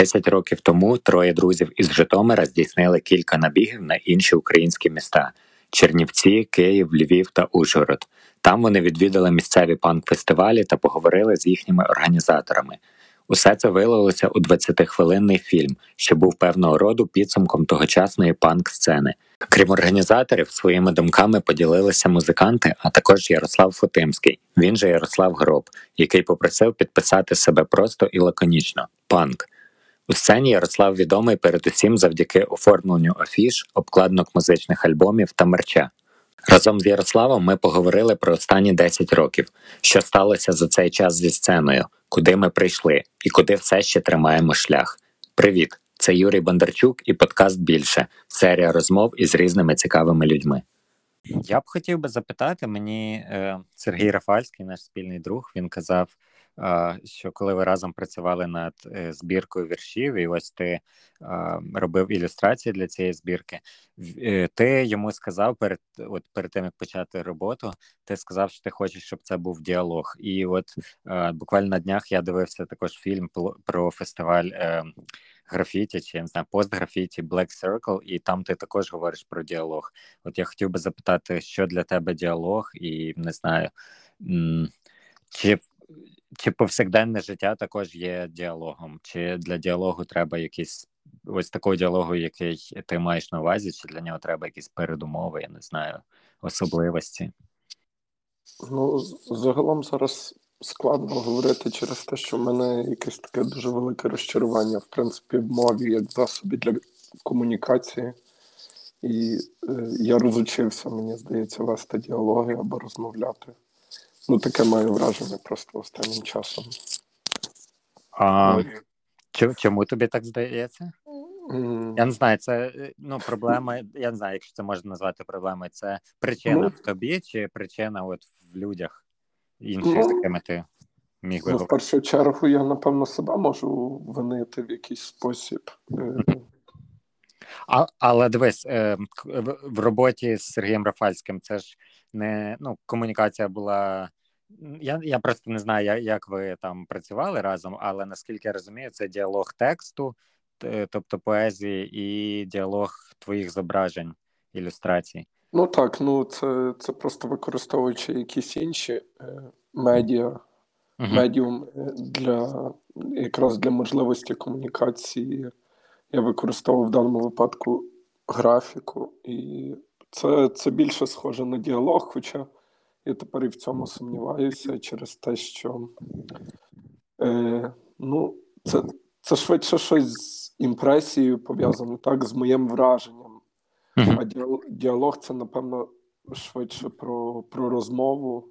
Десять років тому троє друзів із Житомира здійснили кілька набігів на інші українські міста: Чернівці, Київ, Львів та Ужгород. Там вони відвідали місцеві панк-фестивалі та поговорили з їхніми організаторами. Усе це вилилося у 20-хвилинний фільм, що був певного роду підсумком тогочасної панк-сцени. Крім організаторів, своїми думками поділилися музиканти, а також Ярослав Фотимський, він же Ярослав Гроб, який попросив підписати себе просто і лаконічно панк. У сцені Ярослав відомий передусім завдяки оформленню афіш, обкладинок музичних альбомів та мерча. Разом з Ярославом ми поговорили про останні 10 років, що сталося за цей час зі сценою, куди ми прийшли і куди все ще тримаємо шлях. Привіт! Це Юрій Бондарчук і подкаст більше серія розмов із різними цікавими людьми. Я б хотів би запитати мені е, Сергій Рафальський, наш спільний друг, він казав що коли ви разом працювали над е, збіркою віршів, і ось ти робив ілюстрації для цієї збірки, е, ти йому сказав перед от перед тим як почати роботу, ти сказав, що ти хочеш, щоб це був діалог. І от буквально на днях я дивився також фільм про фестиваль. Е, графіті, чи я не знаю, постграфіті, Black Circle, і там ти також говориш про діалог. От я хотів би запитати, що для тебе діалог, і не знаю, чи чи повсякденне життя також є діалогом? Чи для діалогу треба якийсь ось такого діалогу, який ти маєш на увазі, чи для нього треба якісь передумови, я не знаю, особливості? Ну, загалом зараз складно говорити через те, що в мене якесь таке дуже велике розчарування, в принципі, в мові як засобі для комунікації. І е, я розучився, мені здається, вести діалоги або розмовляти. Ну, таке маю враження просто останнім часом. А Чому тобі так здається? Mm. Я не знаю, це ну, проблема. Я не знаю, якщо це можна назвати проблемою. Це причина mm. в тобі, чи причина от в людях інших, mm. з якими ти міг би. Ну, в першу чергу я, напевно, себе можу винити в якийсь спосіб. Mm. А, Але дивись, е, в роботі з Сергієм Рафальським це ж не ну, комунікація була. Я я просто не знаю, як ви там працювали разом, але наскільки я розумію, це діалог тексту, тобто поезії, і діалог твоїх зображень, ілюстрацій. Ну так, ну це це просто використовуючи якісь інші е, медіа, uh медіум е, для якраз для можливості комунікації. Я використовував в даному випадку графіку, і це, це більше схоже на діалог, хоча. Я тепер і в цьому сумніваюся через те, що е, ну, це це швидше щось з імпресією пов'язане, так, з моїм враженням. А діалог це, напевно, швидше про, про розмову,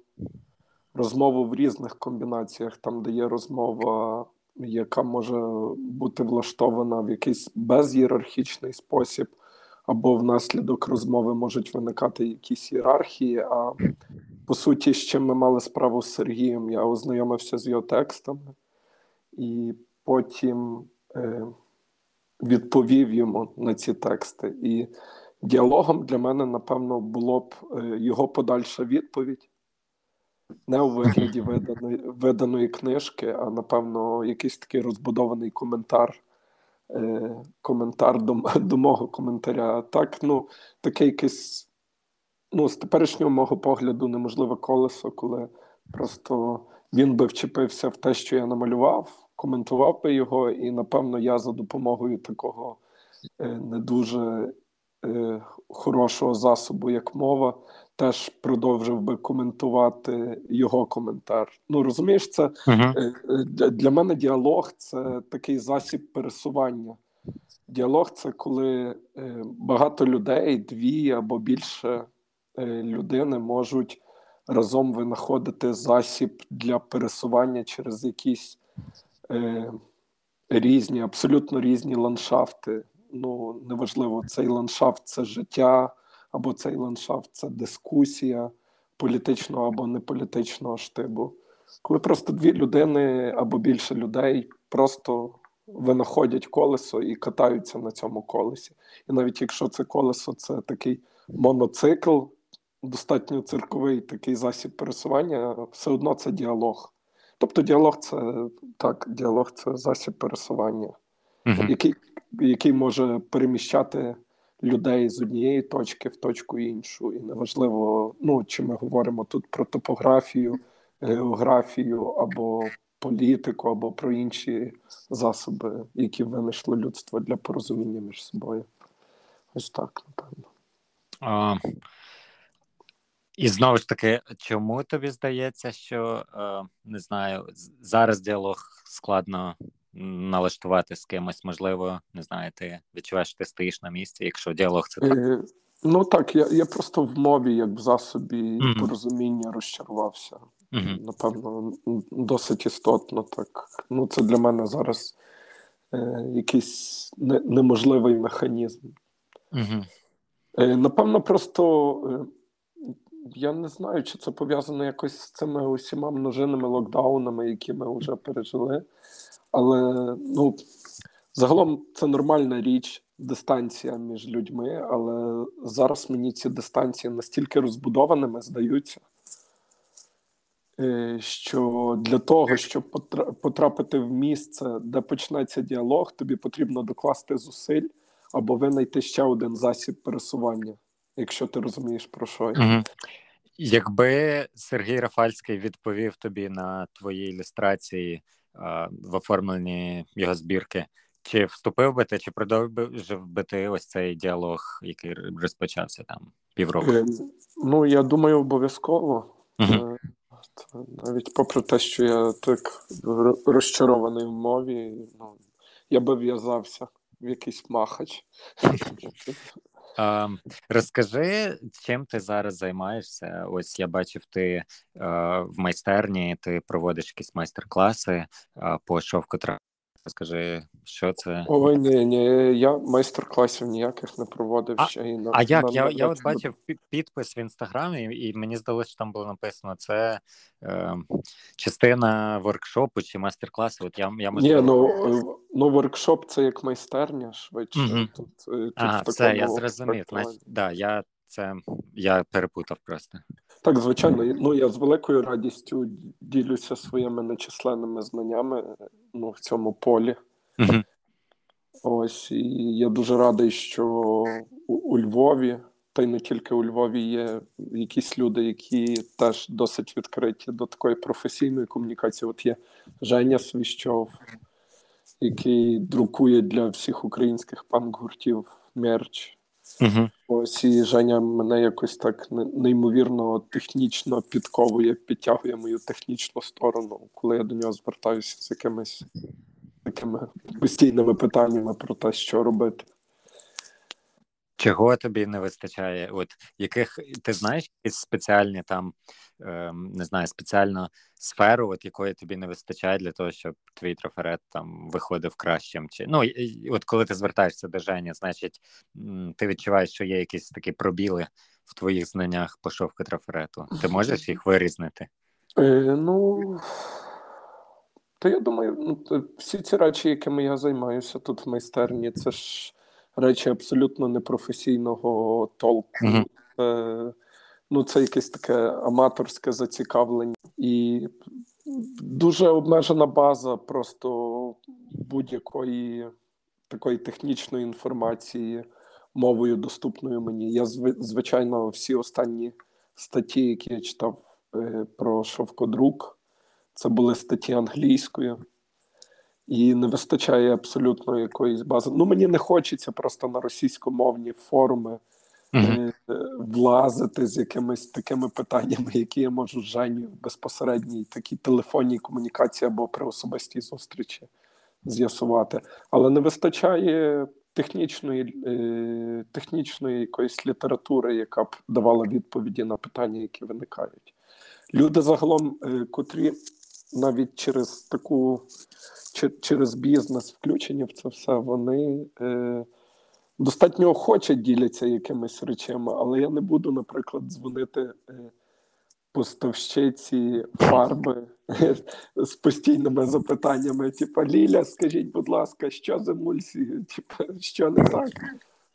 розмову в різних комбінаціях, там, де є розмова, яка може бути влаштована в якийсь безієрархічний спосіб або внаслідок розмови можуть виникати якісь ієрархії. А по суті, з чим ми мали справу з Сергієм, я ознайомився з його текстами і потім е, відповів йому на ці тексти. І діалогом для мене, напевно, було б е, його подальша відповідь. Не у вигляді виданої виданої книжки, а напевно, якийсь такий розбудований коментар Е, коментар до до мого коментаря. Так, ну, таке якесь, ну, з теперішнього мого погляду, неможливе колесо, коли просто він би вчепився в те, що я намалював, коментував би його, і напевно я за допомогою такого е, не дуже е, хорошого засобу, як мова, теж продовжив би коментувати його коментар. Ну розумієш, це uh-huh. для мене діалог це такий засіб пересування. Діалог це коли багато людей, дві або більше людини можуть разом винаходити засіб для пересування через якісь е, різні, абсолютно різні ландшафти. Ну неважливо, цей ландшафт це життя або цей ландшафт це дискусія політичного або неполітичного штибу. Коли просто дві людини або більше людей просто винаходять колесо і катаються на цьому колесі. І навіть якщо це колесо це такий моноцикл, достатньо цирковий такий засіб пересування, все одно це діалог. Тобто діалог це так, діалог це засіб пересування. uh-huh. який, який може переміщати людей з однієї точки в точку іншу. І неважливо, ну чи ми говоримо тут про топографію, географію або політику, або про інші засоби, які винайшло людство для порозуміння між собою. Ось так, напевно. А, І знову ж таки, чому тобі здається, що е, не знаю, зараз діалог складно налаштувати з кимось, можливо, не знаю, ти відчуваєш, що ти стоїш на місці, якщо діалог це так? Е, ну так, я я просто в мові, як в засобі mm-hmm. порозуміння розчарувався. Mm-hmm. Напевно, досить істотно так. Ну, це для мене зараз е, якийсь не, неможливий механізм. Mm-hmm. Е, Напевно, просто. Е, я не знаю, чи це пов'язано якось з цими усіма множинними локдаунами, які ми вже пережили. Але ну, загалом це нормальна річ, дистанція між людьми. Але зараз мені ці дистанції настільки розбудованими здаються, е, що для того, щоб потрапити в місце, де почнеться діалог, тобі потрібно докласти зусиль або винайти ще один засіб пересування, якщо ти розумієш про що я. Угу. Якби Сергій Рафальський відповів тобі на твоїй ілюстрації в оформленні його збірки. Чи вступив би ти, чи продовжив би ти ось цей діалог, який розпочався там півроку? Е, ну, я думаю, обов'язково. uh Навіть попри те, що я так розчарований в мові, ну, я би в'язався в якийсь махач. Розкажи, чим ти зараз займаєшся? Ось я бачив, ти а, в майстерні ти проводиш якісь майстер-класи а, по шовкотра. Розкажи, що це? Ой, ні, ні, я майстер-класів ніяких не проводив а, ще. І на, а як? На, я на, я от бачив підпис в інстаграмі, і мені здалося, що там було написано: це е, частина воркшопу чи майстер-класу. От я, я можливо... Ні, ну, ну воркшоп це як майстерня швидше. Угу. Тут, е, тут Ага, все, я зрозумів. Значить, да, я це я перепутав просто. Так, звичайно, ну я з великою радістю ділюся своїми нечисленними знаннями ну, в цьому полі. Угу. Ось і я дуже радий, що у, у Львові, та й не тільки у Львові, є якісь люди, які теж досить відкриті до такої професійної комунікації. От є Женя Свіщов, який друкує для всіх українських панк-гуртів мерч. Угу. Ось і Женя мене якось так неймовірно технічно підковує, підтягує мою технічну сторону, коли я до нього звертаюся з якимись такими постійними питаннями про те, що робити. Чого тобі не вистачає? От яких ти знаєш якісь спеціальні там е, не знаю, спеціальну сферу, от якої тобі не вистачає для того, щоб твій трафарет там виходив кращим? Чи ну от коли ти звертаєшся до Жені, значить ти відчуваєш, що є якісь такі пробіли в твоїх знаннях по шовку трафарету? Ти можеш їх вирізнити? Е, Ну то я думаю, ну всі ці речі, якими я займаюся тут в майстерні, це ж речі абсолютно непрофесійного толку. Mm-hmm. Е, ну, це якесь таке аматорське зацікавлення і дуже обмежена база просто будь-якої такої технічної інформації мовою доступною мені. Я звичайно всі останні статті, які я читав е, про шовкодрук, це були статті англійською і не вистачає абсолютно якоїсь бази. Ну мені не хочеться просто на російськомовні форуми uh-huh. влазити з якимись такими питаннями, які я можу Жені в безпосередній такій телефонній комунікації або при особистій зустрічі з'ясувати. Але не вистачає технічної е, технічної якоїсь літератури, яка б давала відповіді на питання, які виникають. Люди загалом, е, котрі навіть через таку через бізнес включені в це все, вони е, достатньо охоче діляться якимись речами, але я не буду, наприклад, дзвонити е, поставщиці фарби з постійними запитаннями: типу, Ліля, скажіть, будь ласка, що з емульсією? Типу, що не так?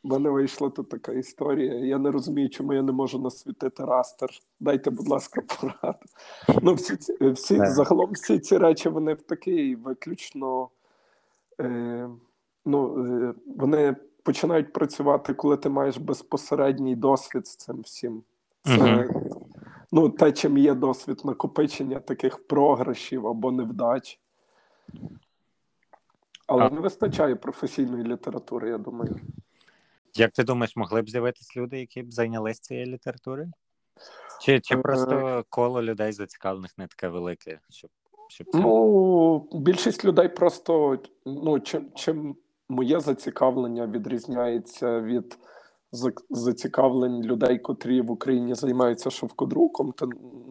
У мене вийшла тут така історія. Я не розумію, чому я не можу насвітити растер. Дайте, будь ласка, пораду. Ну, всі всі загалом всі ці речі вони в такий виключно е, вони починають працювати, коли ти маєш безпосередній досвід з цим всім. Це uh ну, те, чим є досвід накопичення таких програшів або невдач. Але а... не вистачає професійної літератури, я думаю. Як ти думаєш, могли б з'явитися люди, які б зайнялися цією літературою? Чи чи е, просто коло людей зацікавлених не таке велике? Щоб, щоб це... Ну, більшість людей просто ну, чим, чим моє зацікавлення відрізняється від зацікавлень людей, котрі в Україні займаються шовкодруком, то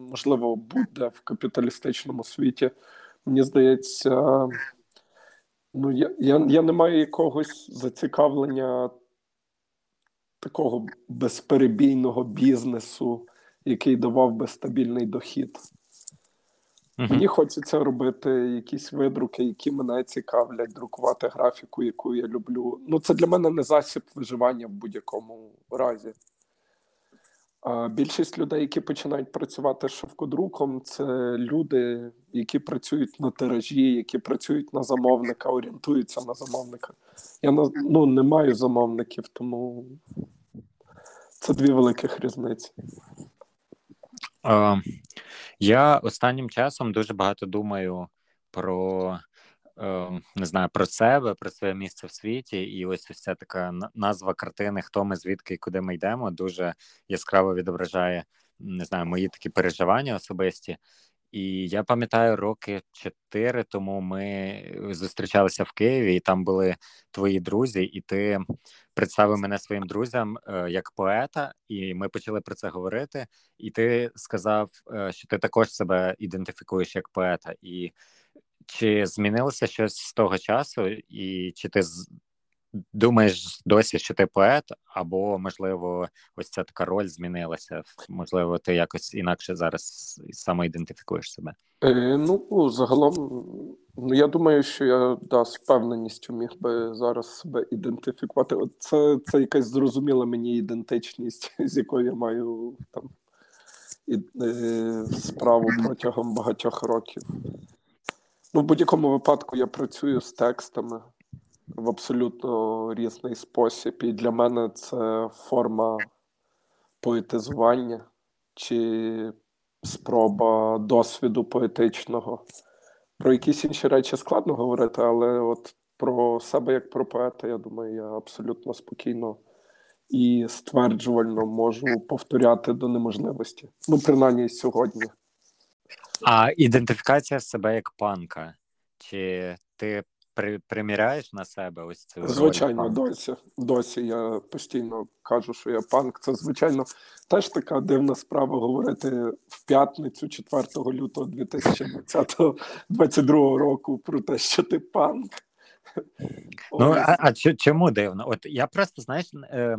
можливо буде в капіталістичному світі. Мені здається, ну я, я, я не маю якогось зацікавлення такого безперебійного бізнесу, який давав би стабільний дохід. Uh-huh. Мені хочеться робити якісь видруки, які мене цікавлять, друкувати графіку, яку я люблю. Ну, це для мене не засіб виживання в будь-якому разі. А більшість людей, які починають працювати шовкодруком, це люди, які працюють на тиражі, які працюють на замовника, орієнтуються на замовника. Я ну, не маю замовників, тому це дві великих різниці. Uh, я останнім часом дуже багато думаю про е, не знаю про себе, про своє місце в світі, і ось ця така назва картини Хто ми звідки і куди ми йдемо, дуже яскраво відображає не знаю, мої такі переживання особисті. І я пам'ятаю, роки чотири тому ми зустрічалися в Києві, і там були твої друзі, і ти представив мене своїм друзям як поета, і ми почали про це говорити. І ти сказав, що ти також себе ідентифікуєш як поета. І чи змінилося щось з того часу, і чи ти думаєш досі, що ти поет, або можливо, ось ця така роль змінилася? Можливо, ти якось інакше зараз самоідентифікуєш себе? Е, Ну, загалом, ну я думаю, що я да, з впевненістю міг би зараз себе ідентифікувати. Це це якась зрозуміла мені ідентичність, з якою я маю там і, е, справу протягом багатьох років. Ну, в будь-якому випадку я працюю з текстами в абсолютно різний спосіб. І для мене це форма поетизування чи спроба досвіду поетичного. Про якісь інші речі складно говорити, але от про себе як про поета, я думаю, я абсолютно спокійно і стверджувально можу повторяти до неможливості. Ну, принаймні сьогодні. А ідентифікація себе як панка. Чи ти при, приміряєш на себе ось цю звичайно, роль досі. Досі я постійно кажу, що я панк. Це звичайно теж така дивна справа говорити в п'ятницю, 4 лютого 2022 року, про те, що ти панк. Ну а, а чому дивно? От я просто знаєш. Е,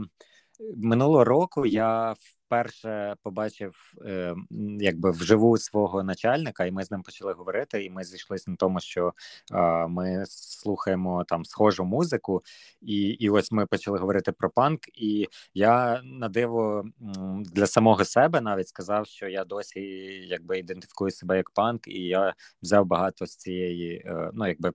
Минулого року я вперше побачив е, якби вживу свого начальника, і ми з ним почали говорити. І ми зійшлися на тому, що е, ми слухаємо там схожу музику, і і ось ми почали говорити про панк. І я на диво для самого себе навіть сказав, що я досі якби ідентифікую себе як панк, і я взяв багато з цієї, е, ну якби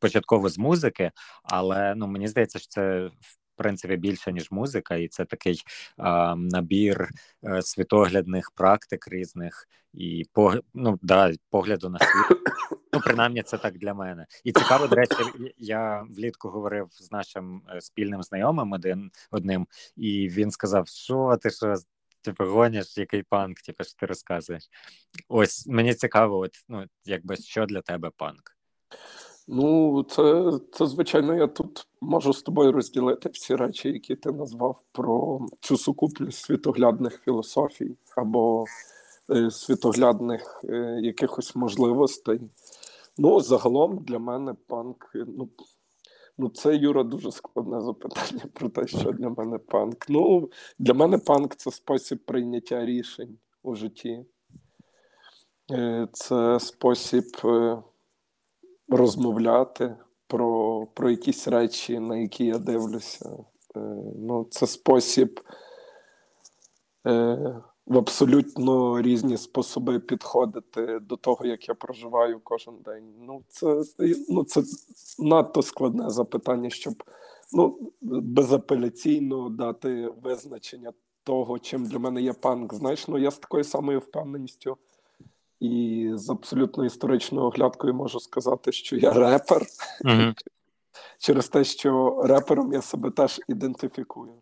початково з музики, але ну мені здається, що це принципі більше ніж музика, і це такий а, набір а, е, світоглядних практик різних і по, ну, да, погляду на світ. Ну, принаймні, це так для мене. І цікаво, до речі, я влітку говорив з нашим е, спільним знайомим один одним, і він сказав, що ти що. Типу, гоніш, який панк, типу, що ти розказуєш. Ось мені цікаво, от, ну, якби що для тебе панк? Ну, це, це, звичайно, я тут можу з тобою розділити всі речі, які ти назвав про цю сукупність світоглядних філософій або е, світоглядних е, якихось можливостей. Ну, загалом для мене панк. Ну, ну це Юра дуже складне запитання про те, що для мене панк. Ну, для мене панк це спосіб прийняття рішень у житті. Е, це спосіб. Розмовляти про про якісь речі, на які я дивлюся. Е, ну, Це спосіб е, в абсолютно різні способи підходити до того, як я проживаю кожен день. Ну, це ну, це надто складне запитання, щоб ну, безапеляційно дати визначення того, чим для мене є панк. Знаєш, ну я з такою самою впевненістю і з абсолютно історичною оглядкою можу сказати, що я репер mm-hmm. через те, що репером я себе теж ідентифікую.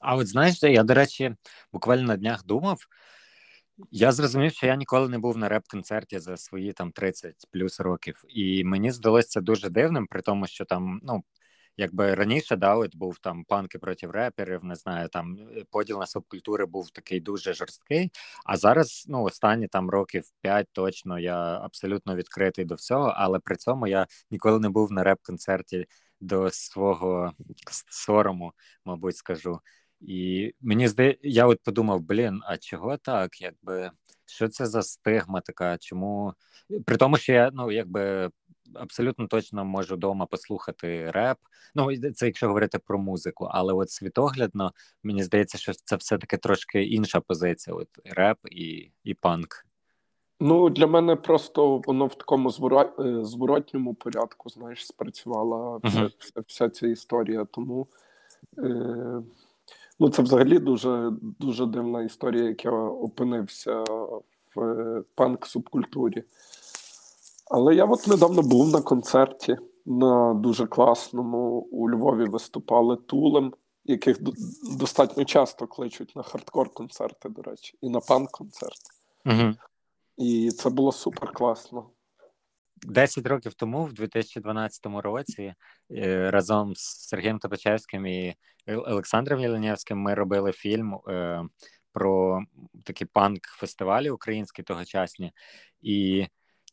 А от знаєш, я, до речі, буквально на днях думав. Я зрозумів, що я ніколи не був на реп-концерті за свої там 30 плюс років, і мені здалося це дуже дивним, при тому, що там ну якби раніше да, був там панки проти реперів, не знаю, там е, поділ на субкультури був такий дуже жорсткий. А зараз, ну, останні там років п'ять точно я абсолютно відкритий до всього, але при цьому я ніколи не був на реп-концерті до свого сорому, мабуть, скажу. І мені здається, я от подумав: блін, а чого так? Якби що це за стигма така? Чому при тому, що я ну якби абсолютно точно можу вдома послухати реп. Ну це якщо говорити про музику, але от світоглядно мені здається, що це все таки трошки інша позиція. От реп і, і панк. Ну, для мене просто воно в такому е, зворотньому порядку, знаєш, спрацювала uh-huh. вся, вся ця історія. Тому е, ну, це взагалі дуже дуже дивна історія, як я опинився в е, панк-субкультурі. Але я от недавно був на концерті на дуже класному у Львові виступали Тулем, яких достатньо часто кличуть на хардкор-концерти, до речі, і на панк-концерти. Угу. І це було супер класно. Десять років тому, в 2012 році, е, разом з Сергієм Топачевським і Олександром Єленєвським ми робили фільм е, про такі панк-фестивалі українські тогочасні. І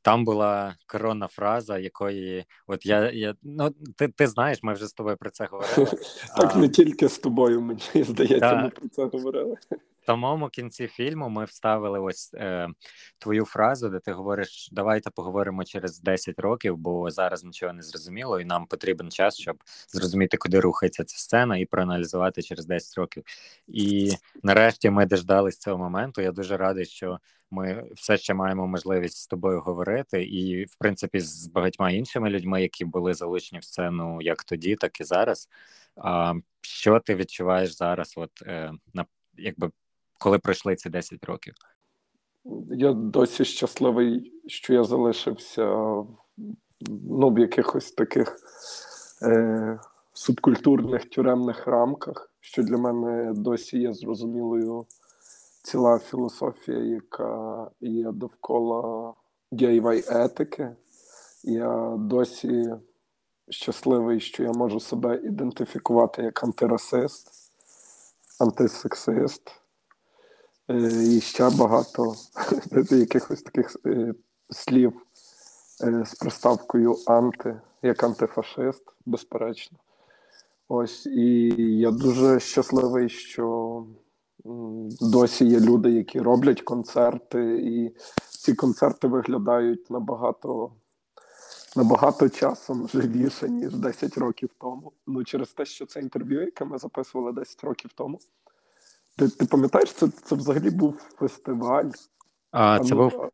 там була коронна фраза, якої от я я ну ти ти знаєш, ми вже з тобою про це говорили. Так не тільки з тобою, мені здається, ми про це говорили. В самому кінці фільму ми вставили ось е, твою фразу, де ти говориш: давайте поговоримо через 10 років, бо зараз нічого не зрозуміло, і нам потрібен час, щоб зрозуміти, куди рухається ця сцена, і проаналізувати через 10 років. І нарешті ми дождались цього моменту. Я дуже радий, що ми все ще маємо можливість з тобою говорити, і в принципі з багатьма іншими людьми, які були залучені в сцену як тоді, так і зараз. А що ти відчуваєш зараз? От е, на якби коли пройшли ці 10 років? Я досі щасливий, що я залишився ну, в якихось таких е, субкультурних тюремних рамках, що для мене досі є зрозумілою ціла філософія, яка є довкола дієвої етики. Я досі щасливий, що я можу себе ідентифікувати як антирасист, антисексист е, і ще багато якихось таких е, слів е, з приставкою анти, як антифашист, безперечно. Ось і я дуже щасливий, що досі є люди, які роблять концерти, і ці концерти виглядають набагато набагато часом живіше, ніж 10 років тому. Ну, через те, що це інтерв'ю, яке ми записували 10 років тому. Ти ти пам'ятаєш, це це взагалі був фестиваль. А, Це ну, був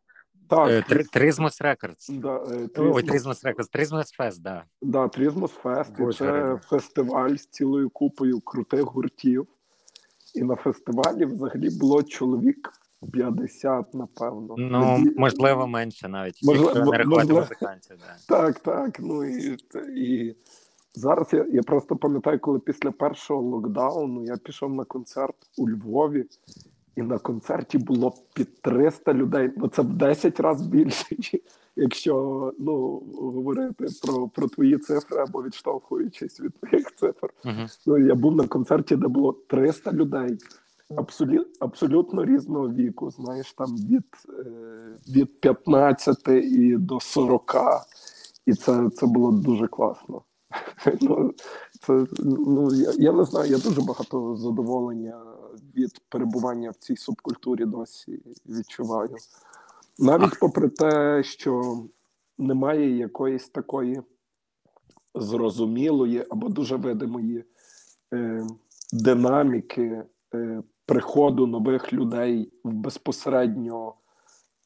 так. Тризмос Рекордс. Да, Ой, Тризмос Рекордс, Тризмос Фест, да. Да, Тризмос Фест. Це фестиваль з цілою купою крутих гуртів. І на фестивалі взагалі було чоловік 50, напевно. Ну, Тоді... можливо, менше навіть. Можливо, не можливо... музикантів. Да. Так, так. Ну і і зараз я я просто пам'ятаю, коли після першого локдауну я пішов на концерт у Львові, і на концерті було під 300 людей. Ну це в 10 разів більше, якщо ну говорити про про твої цифри або відштовхуючись від твоїх цифр. Uh-huh. Ну я був на концерті, де було 300 людей. Абсолютно абсолютно різного віку, знаєш, там від е, від 15 і до 40. І це це було дуже класно. Ну, це, ну, Я я не знаю, я дуже багато задоволення від перебування в цій субкультурі досі відчуваю. Навіть попри те, що немає якоїсь такої зрозумілої або дуже видимої е, динаміки е, приходу нових людей в безпосередньо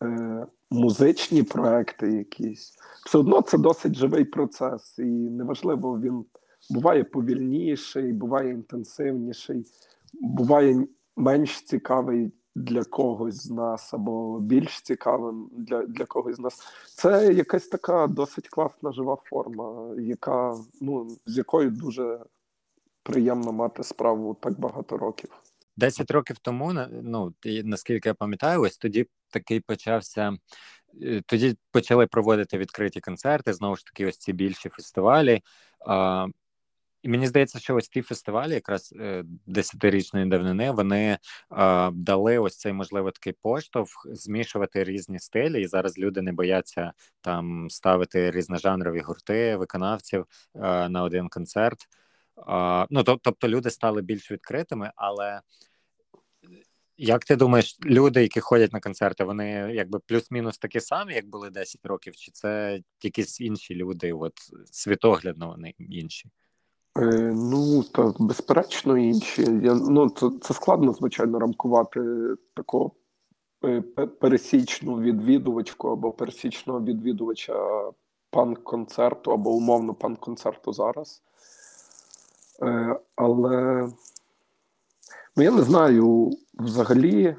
е, музичні проекти якісь, все одно це досить живий процес, і неважливо, він буває повільніший, буває інтенсивніший, буває менш цікавий для когось з нас, або більш цікавим для для когось з нас. Це якась така досить класна жива форма, яка ну з якою дуже приємно мати справу так багато років. Десять років тому, ну наскільки я пам'ятаю, ось тоді такий почався. Е, тоді почали проводити відкриті концерти, знову ж таки, ось ці більші фестивалі. І мені здається, що ось ті фестивалі, якраз е, десятирічної давнини, вони е, дали ось цей можливо такий поштовх змішувати різні стилі, і зараз люди не бояться там ставити різножанрові гурти виконавців е, на один концерт. Е, ну тобто люди стали більш відкритими, але. Як ти думаєш, люди, які ходять на концерти, вони якби плюс-мінус такі самі, як були 10 років, чи це якісь інші люди? От світоглядно вони інші? Е, Ну, так, безперечно, інші. Я, ну, Це це складно, звичайно, рамкувати таку е, пересічну відвідувачку або пересічного відвідувача пан-концерту або умовно пан-концерту зараз. Е, Але ну, я не знаю, взагалі,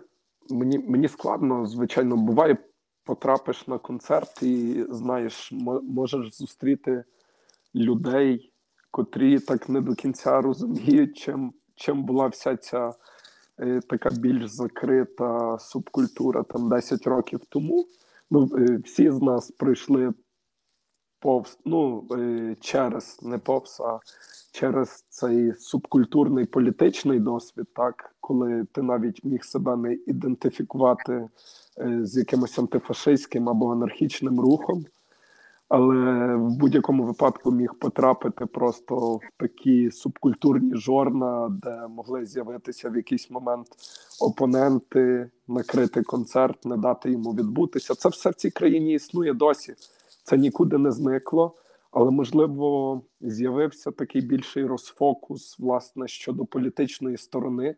мені мені складно, звичайно, буває, потрапиш на концерт і знаєш, можеш зустріти людей котрі так не до кінця розуміють, чим чим була вся ця е, така більш закрита субкультура там 10 років тому. Ну, е, Всі з нас пройшли повз, ну, е, через не повз, а через цей субкультурний політичний досвід, так, коли ти навіть міг себе не ідентифікувати е, з якимось антифашистським або анархічним рухом але в будь-якому випадку міг потрапити просто в такі субкультурні жорна, де могли з'явитися в якийсь момент опоненти, накрити концерт, не дати йому відбутися. Це все в цій країні існує досі. Це нікуди не зникло. Але можливо з'явився такий більший розфокус власне щодо політичної сторони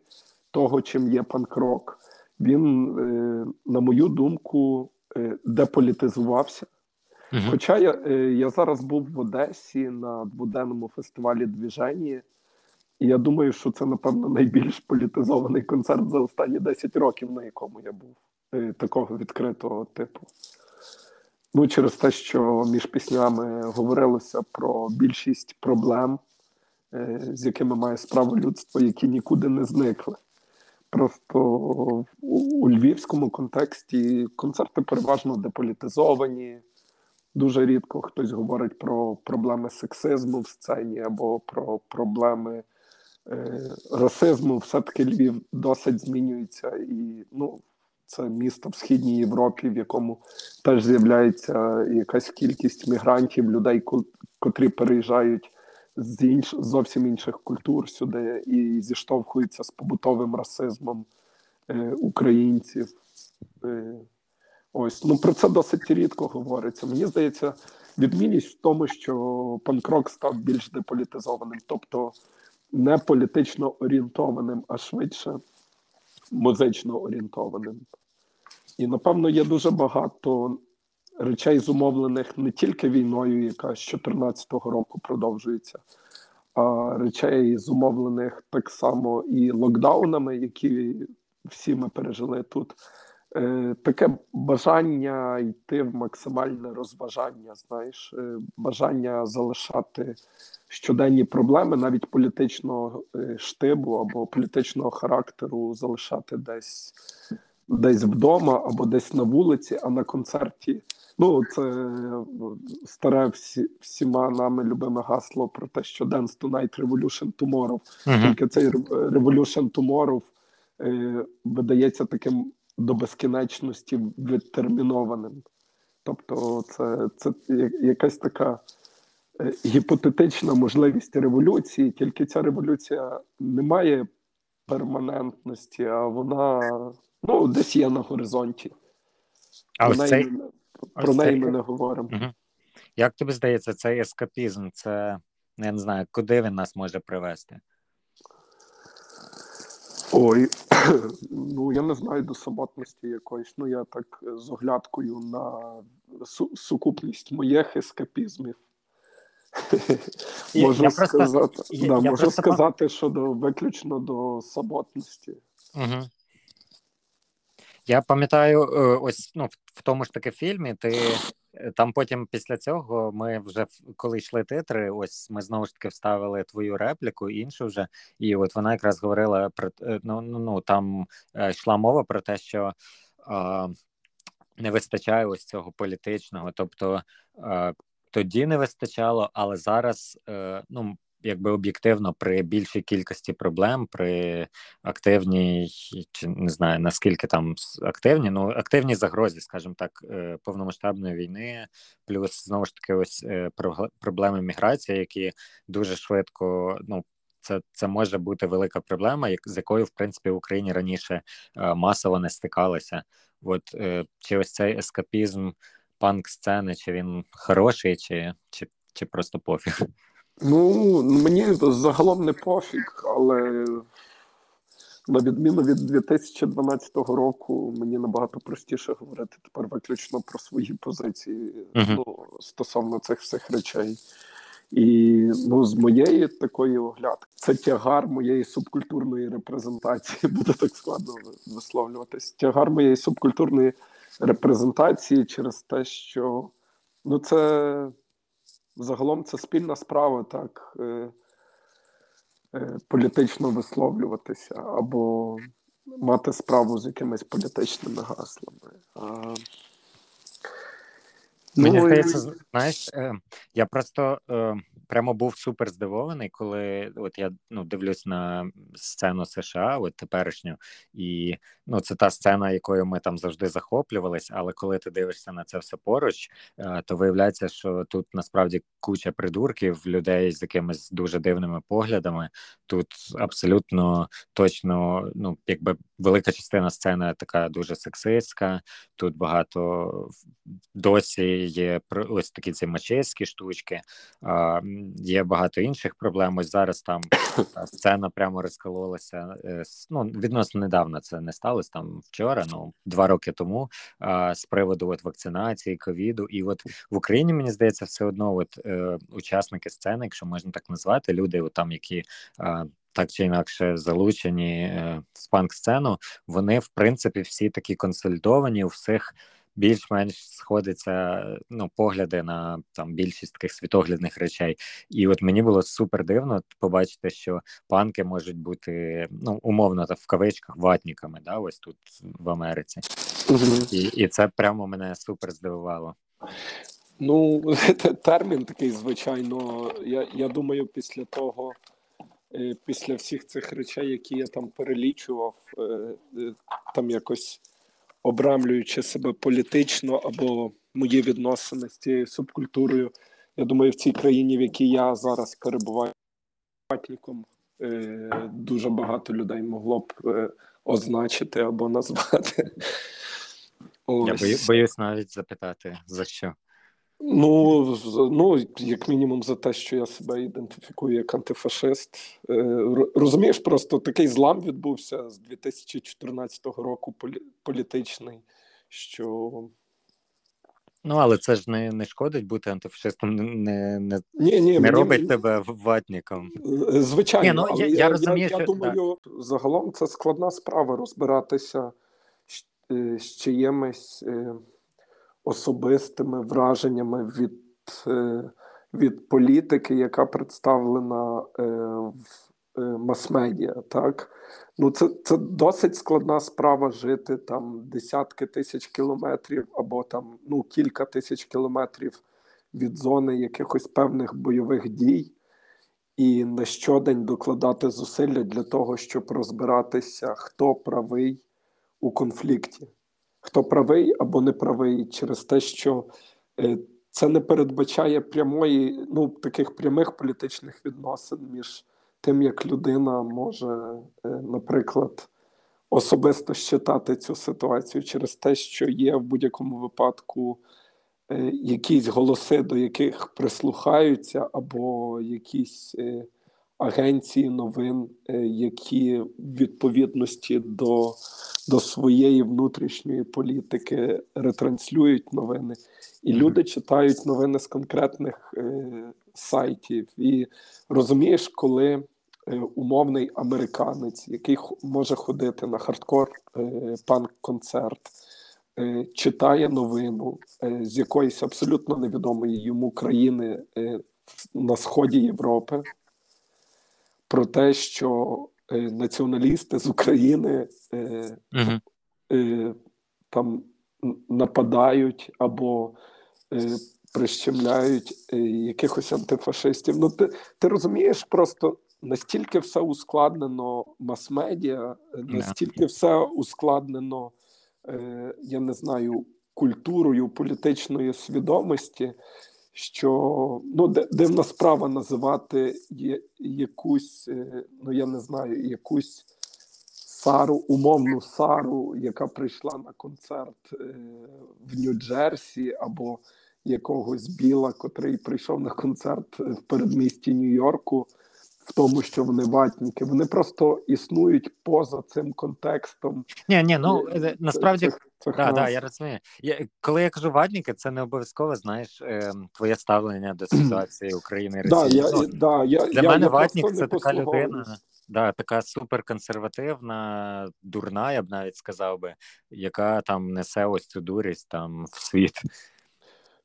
того, чим є панкрок. Він, е, на мою думку, е, деполітизувався. Угу. Хоча я е, я зараз був в Одесі на дводенному фестивалі двіжені, і я думаю, що це, напевно, найбільш політизований концерт за останні 10 років, на якому я був е, такого відкритого типу. Ну, через те, що між піснями говорилося про більшість проблем, е, з якими має справу людство, які нікуди не зникли. Просто у львівському контексті концерти переважно деполітизовані. Дуже рідко хтось говорить про проблеми сексизму в сцені або про проблеми е, расизму. Все-таки Львів досить змінюється, і ну, це місто в східній Європі, в якому теж з'являється якась кількість мігрантів, людей, котрі переїжджають з інш, зовсім інших культур сюди і зіштовхуються з побутовим расизмом е, українців. Е, Ось ну про це досить рідко говориться. Мені здається, відмінність в тому, що панкрок став більш деполітизованим, тобто не політично орієнтованим, а швидше музично орієнтованим. І напевно є дуже багато речей, зумовлених не тільки війною, яка з 2014 року продовжується, а речей, зумовлених так само і локдаунами, які всі ми пережили тут. Е, таке бажання йти в максимальне розважання, знаєш, е, бажання залишати щоденні проблеми, навіть політичного е, штибу або політичного характеру, залишати десь десь вдома або десь на вулиці, а на концерті. Ну, це старе всі, всіма нами любиме гасло про те, що Dance Tonight Revolution Tomorrow. Uh-huh. Тільки цей Revolution Tomorrow видається таким до безкінечності відтермінованим. Тобто, це це якась така е, гіпотетична можливість революції, тільки ця революція не має перманентності, а вона ну, десь є на горизонті. А про неї, про неї цей... ми не говоримо. Угу. Як тобі здається, цей ескапізм, це я не знаю, куди він нас може привести? Ой, ну я не знаю до самотності якоїсь. Ну я так з оглядкою на су- сукупність моїх ескапізмів. Я- можу я просто- сказати, я- да, можу просто- сказати, що до, виключно до самотності. Угу. Я пам'ятаю, е, ось ну, в- тому ж таки фільмі, ти е, там потім після цього ми вже коли йшли титри, ось ми знову ж таки вставили твою репліку, іншу вже, і от вона якраз говорила про е, ну, ну, ну там е, йшла мова про те, що е, не вистачає ось цього політичного. Тобто е, тоді не вистачало, але зараз, е, ну. Якби об'єктивно при більшій кількості проблем, при активній, чи не знаю наскільки там активні, ну активній загрозі, скажімо так, е, повномасштабної війни, плюс знову ж таки, ось е, проблеми міграції, які дуже швидко, ну це, це може бути велика проблема, як з якою в принципі в Україні раніше е, масово не стикалися. От е, чи ось цей ескапізм панк сцени, чи він хороший, чи, чи, чи просто пофіг. Ну, мені загалом не пофіг, але на відміну від 2012 року, мені набагато простіше говорити тепер виключно про свої позиції Мгм. ну, стосовно цих всіх речей. І ну, з моєї такої оглядки, це тягар моєї субкультурної репрезентації, буде так складно висловлюватись. Тягар моєї субкультурної репрезентації через те, що ну, це загалом це спільна справа, так е, е, політично висловлюватися або мати справу з якимись політичними гаслами. А, Мені ну, і- здається, знаєш, е, я просто е, прямо був супер здивований, коли от я ну дивлюсь на сцену США, от теперішню, і ну це та сцена, якою ми там завжди захоплювались. Але коли ти дивишся на це все поруч, е, то виявляється, що тут насправді куча придурків, людей з якимись дуже дивними поглядами. Тут абсолютно точно, ну якби велика частина сцени така дуже сексистська. Тут багато досі є ось такі ці мачеські штучки. А, є багато інших проблем. Ось зараз там сцена прямо розкололася. е, Ну відносно недавно це не сталося там вчора, ну два роки тому. А, з приводу от вакцинації, ковіду, і от в Україні мені здається, все одно, от е, учасники сцени, якщо можна так назвати, люди, от там які. Так чи інакше залучені е, в панк-сцену, вони в принципі всі такі консолідовані, у всіх більш-менш сходяться ну, погляди на там більшість таких світоглядних речей. І от мені було супер дивно побачити, що панки можуть бути ну умовно та в кавичках ватниками, да, ось тут в Америці, і, і це прямо мене супер здивувало. Ну, термін такий, звичайно. Я, я думаю, після того, е, після всіх цих речей, які я там перелічував, е, е, там якось обрамлюючи себе політично або мої відносини з цією субкультурою, я думаю, в цій країні, в якій я зараз перебуваю ватником, е, дуже багато людей могло б е, означити або назвати. Ось. Я боюсь навіть запитати за що. Ну, ну, як мінімум, за те, що я себе ідентифікую як антифашист. Е, Розумієш, просто такий злам відбувся з 2014 року політичний, що Ну але це ж не, не шкодить бути антифашистом, не, не, ні, ні, не робить тебе ватником. Е, Звичайно, Ні, ну, але я- я розумію, я, що- думаю, загалом це складна справа розбиратися з, е, з чиїмись е, особистими враженнями від, е, від політики, яка представлена е, в е, мас-медіа. Так? Ну, це, це досить складна справа жити там десятки тисяч кілометрів або там ну, кілька тисяч кілометрів від зони якихось певних бойових дій і на щодень докладати зусилля для того, щоб розбиратися, хто правий у конфлікті, хто правий або не правий, через те, що е, це не передбачає прямої, ну таких прямих політичних відносин між тим, як людина може, е, наприклад, особисто щитати цю ситуацію через те, що є в будь-якому випадку е, якісь голоси, до яких прислухаються, або якісь агенції новин, е, які в відповідності до до своєї внутрішньої політики ретранслюють новини, і люди читають новини з конкретних е, сайтів. І розумієш, коли е, умовний американець, який може ходити на хардкор е, панк-концерт, читає новину з якоїсь абсолютно невідомої йому країни на сході Європи. Про те, що Е, націоналісти з України е, е, там нападають або е, прищемляють е, якихось антифашистів. Ну ти, ти розумієш, просто настільки все ускладнено мас-медіа, настільки все ускладнено, е, я не знаю, культурою політичної свідомості що ну дивна справа називати якусь, е, ну я не знаю, якусь Сару, умовну Сару, яка прийшла на концерт е, в Нью-Джерсі, або якогось біла, котрий прийшов на концерт в передмісті Нью-Йорку в тому, що вони ватніки. Вони просто існують поза цим контекстом. Ні, ні, ну е, насправді це, да, да, я розумію. Я, Коли я кажу ватніки, це не обов'язково знаєш е, твоє ставлення до ситуації України і Росії. Да, я, ну, да, я, Для я, мене я ватнік це така людина. Да, така суперконсервативна, дурна, я б навіть сказав би, яка там несе ось цю дурість там в світ.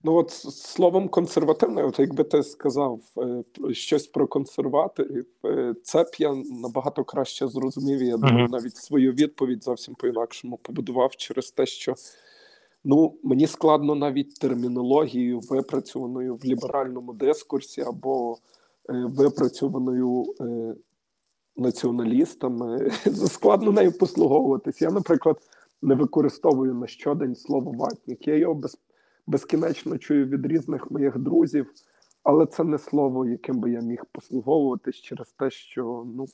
Ну, от словом консервативне, от якби ти сказав е, щось про консерваторів, е, це б я набагато краще зрозумів. Я думаю, навіть свою відповідь зовсім по-інакшому побудував через те, що ну мені складно навіть термінологію, випрацьованою в ліберальному дискурсі або е, випрацьованою е, націоналістами, складно нею послуговуватись. Я, наприклад, не використовую на щодень слово ватник. Я його без безкінечно чую від різних моїх друзів, але це не слово, яким би я міг послуговуватись через те, що ну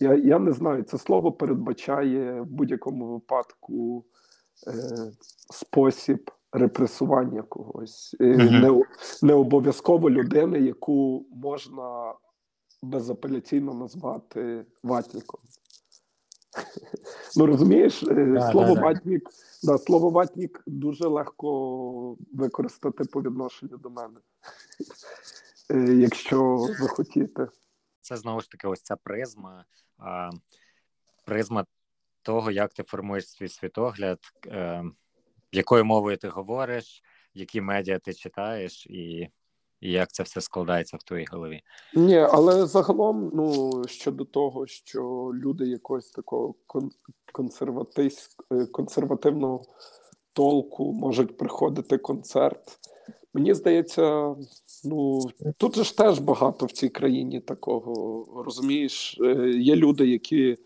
я я не знаю, це слово передбачає в будь-якому випадку е, спосіб репресування когось, е, mm-hmm. не, не обов'язково людини, яку можна безапеляційно назвати ватником. Ну розумієш, е, да, слово да, ватнік, да, слово ватнік дуже легко використати по відношенню до мене, е, якщо захотіти. Це знову ж таки ось ця призма, а, призма того, як ти формуєш свій світогляд, е, якою мовою ти говориш, які медіа ти читаєш, і як це все складається в твоїй голові? Ні, але загалом, ну щодо того, що люди якогось такого е, консервативного толку можуть приходити концерт. Мені здається, ну тут же ж теж багато в цій країні такого розумієш. Е, є люди, які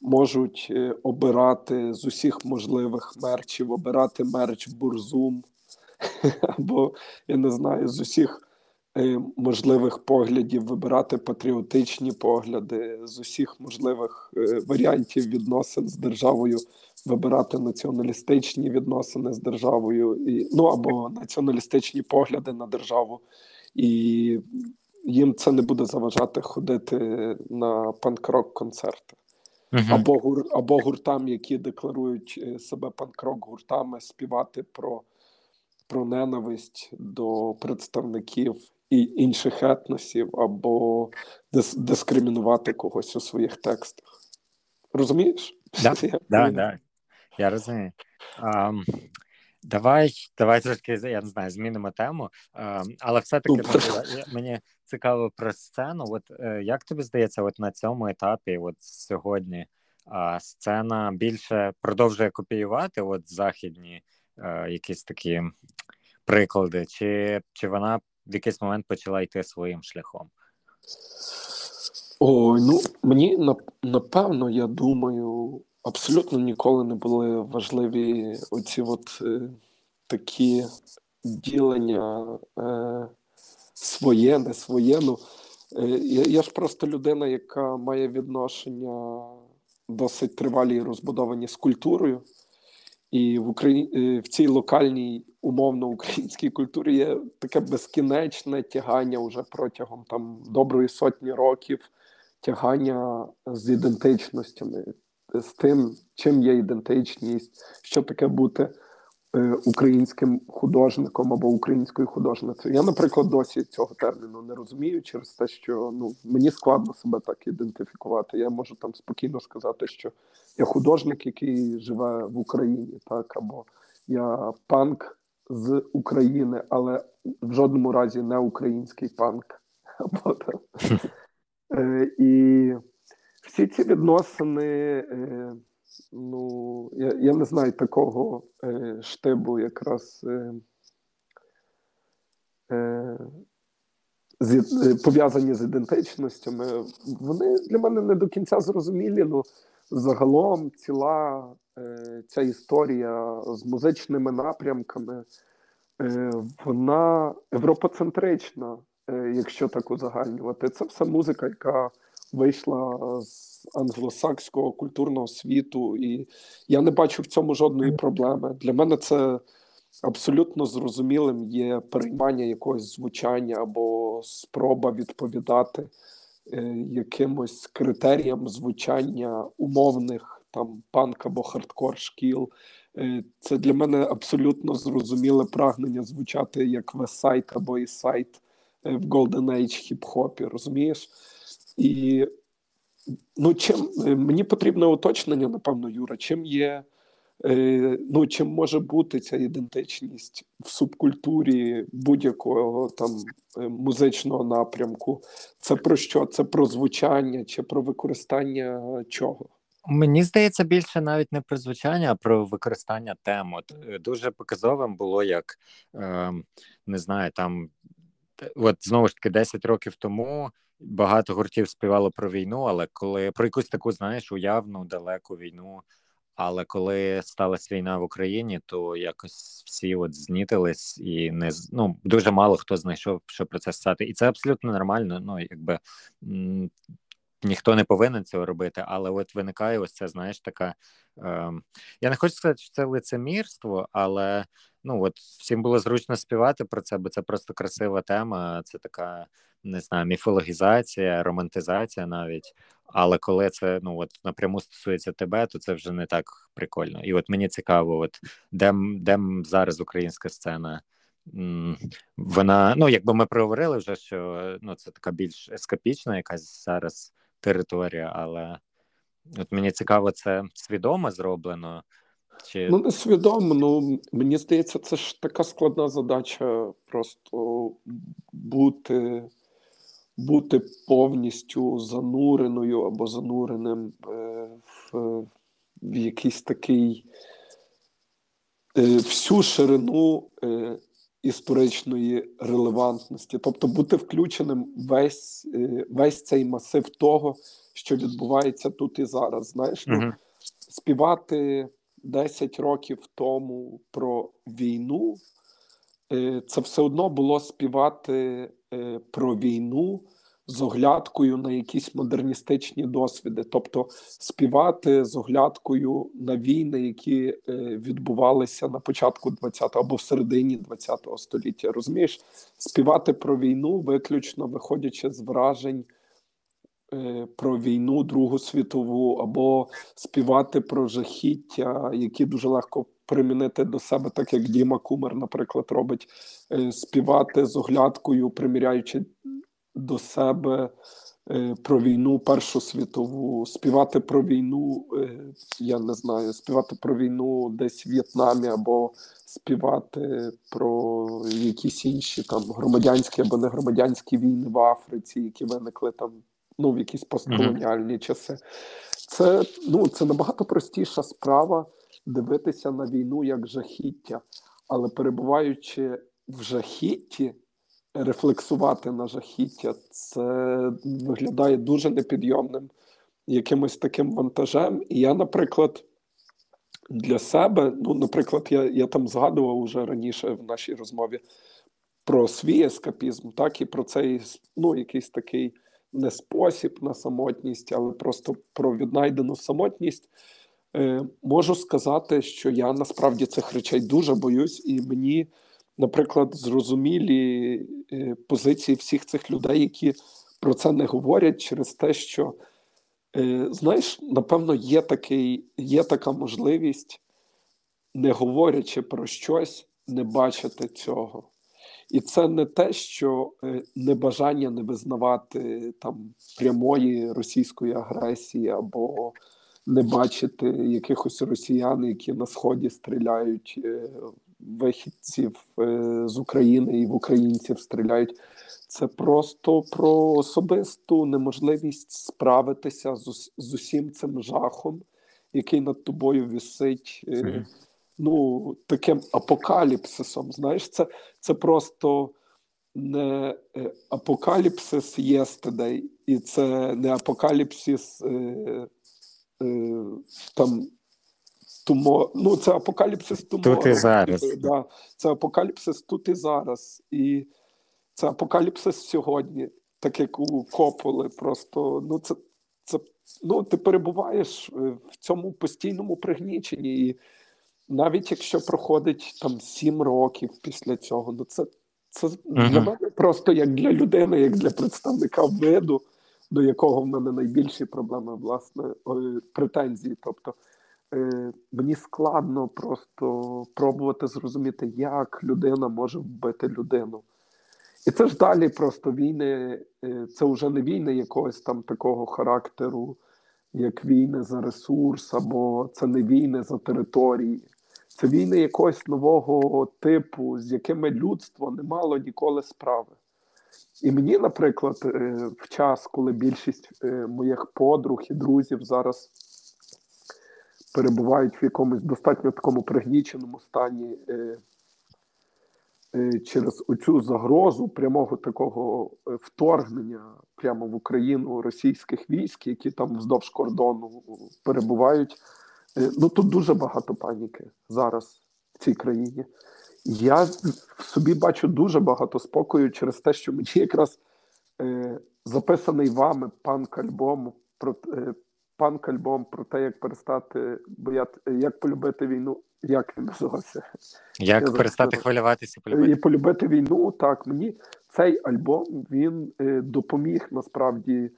можуть е, обирати з усіх можливих мерчів, обирати мерч Бурзум. або я не знаю, з усіх е, можливих поглядів вибирати патріотичні погляди, з усіх можливих е, варіантів відносин з державою, вибирати націоналістичні відносини з державою, і, ну або націоналістичні погляди на державу. І їм це не буде заважати ходити на панк-рок концерти. Uh-huh. Або гур, або гуртам, які декларують е, себе панк-рок гуртами, співати про про ненависть до представників і інших етносів або дис- дискримінувати когось у своїх текстах. Розумієш? Да, я, да, да. я розумію. Um, Давай давай трошки я не знаю, змінимо тему, um, але все-таки ну, мені цікаво про сцену. От е, як тобі здається, от на цьому етапі, от сьогодні, а, сцена більше продовжує копіювати от західні е, якісь такі приклади, чи, чи вона в якийсь момент почала йти своїм шляхом? Ой, ну мені напевно, я думаю, абсолютно ніколи не були важливі оці от е, такі ділення е, своє, не своє. Ну, е, я, я ж просто людина, яка має відношення досить тривалі і розбудовані з культурою. І в Україні е, в цій локальній умовно українській культурі є таке безкінечне тягання вже протягом там доброї сотні років, тягання з ідентичностями, з тим, чим є ідентичність, що таке бути е, українським художником або українською художницею. Я, наприклад, досі цього терміну не розумію через те, що ну мені складно себе так ідентифікувати. Я можу там спокійно сказати, що я художник, який живе в Україні, так або я панк з України, але в жодному разі не український панк. Е, і всі ці відносини, е, ну, я я не знаю такого е, штибу якраз пов'язані з ідентичностями, вони для мене не до кінця зрозумілі. Ну, загалом ціла ця історія з музичними напрямками, вона європоцентрична, якщо так узагальнювати. Це все музика, яка вийшла з англосакського культурного світу, і я не бачу в цьому жодної проблеми. Для мене це абсолютно зрозумілим є переймання якогось звучання або спроба відповідати е, якимось критеріям звучання умовних там панк або хардкор шкіл. Е, це для мене абсолютно зрозуміле прагнення звучати як весайт або ісайт е, в Golden Age хіп-хопі, розумієш? І ну, чим е, мені потрібне уточнення, напевно, Юра, чим є, е, ну, чим може бути ця ідентичність в субкультурі будь-якого там е, музичного напрямку? Це про що? Це про звучання чи про використання чого? Мені здається, більше навіть не про звучання, а про використання тем. От Дуже показовим було як е, не знаю, там от знову ж таки 10 років тому багато гуртів співало про війну, але коли про якусь таку, знаєш, уявну далеку війну. Але коли сталася війна в Україні, то якось всі от знітились, і не ну, дуже мало хто знайшов, що про це сказати. І це абсолютно нормально. Ну якби ніхто не повинен цього робити. Але от виникає ось це, знаєш, така. Е- я не хочу сказати, що це лицемірство, але ну от всім було зручно співати про це, бо це просто красива тема. Це така не знаю, міфологізація, романтизація навіть. Але коли це ну от напряму стосується тебе, то це вже не так прикольно. І от мені цікаво, от де де зараз українська сцена. Вона, ну якби ми проговорили вже, що ну це така більш ескапічна якась зараз територія, але от мені цікаво, це свідомо зроблено. Чи... Ну, не свідомо, ну мені здається, це ж така складна задача просто бути бути повністю зануреною або зануреним е, в, в якийсь такий е, всю ширину е, історичної релевантності, тобто бути включеним весь весь цей масив того, що відбувається тут і зараз. Знаєш, ну, співати 10 років тому про війну. Це все одно було співати Е, про війну з оглядкою на якісь модерністичні досвіди, тобто співати з оглядкою на війни, які е, відбувалися на початку 20-го або в середині 20-го століття. Розумієш, співати про війну, виключно виходячи з вражень. Е, про війну Другу світову або співати про жахіття, які дуже легко примінити до себе, так як Діма Кумер, наприклад, робить е, співати з оглядкою, приміряючи до себе е, про війну Першу світову, співати про війну, е, я не знаю, співати про війну десь в В'єтнамі, або співати про якісь інші там громадянські або не громадянські війни в Африці, які виникли там ну в якісь постколоніальні mm-hmm. часи. Це ну це набагато простіша справа дивитися на війну як жахіття, але перебуваючи в жахітті, рефлексувати на жахіття, це виглядає дуже непідйомним якимось таким вантажем. І я, наприклад, для себе, ну, наприклад, я я там згадував уже раніше в нашій розмові про свій ескапізм, так і про цей ну, якийсь такий не спосіб на самотність, але просто про віднайдену самотність. Е, Можу сказати, що я насправді цих речей дуже боюсь, і мені, наприклад, зрозумілі е, позиції всіх цих людей, які про це не говорять через те, що е, знаєш, напевно, є такий, є така можливість, не говорячи про щось, не бачити цього. І це не те, що небажання не визнавати там прямої російської агресії, або не бачити якихось росіян, які на сході стріляють е, вихідців е, з України і в українців стріляють. Це просто про особисту неможливість справитися з, з усім цим жахом, який над тобою висить. Mm-hmm ну, таким апокаліпсисом. Знаєш, це це просто не апокаліпсис yesterday, і це не апокаліпсис е, там. Тумо, ну, це апокаліпсис tomorrow. Тут і зараз. Да, Це апокаліпсис тут і зараз. І це апокаліпсис сьогодні, так як у Кополи. Просто ну, це, це ну, ти перебуваєш в цьому постійному пригніченні. І навіть якщо проходить там сім років після цього, ну це це uh-huh. для мене просто як для людини, як для представника виду, до якого в мене найбільші проблеми, власне, претензії. Тобто е, мені складно просто пробувати зрозуміти, як людина може вбити людину. І це ж далі просто війни, е, це вже не війни якогось там такого характеру, як війни за ресурс, або це не війни за території. Це війни якогось нового типу, з якими людство не мало ніколи справи. І мені, наприклад, е, в час, коли більшість е, моїх подруг і друзів зараз перебувають в якомусь достатньо такому пригніченому стані е, через оцю загрозу прямого такого вторгнення прямо в Україну російських військ, які там вздовж кордону перебувають. Ну тут дуже багато паніки зараз в цій країні. Я в собі бачу дуже багато спокою через те, що мені якраз е, записаний вами панк альбом про е, панк альбом про те, як перестати бояти, як полюбити війну. Як він називався? Як Я перестати хвилюватися полюбити. і полюбити війну? Так мені цей альбом він е, допоміг насправді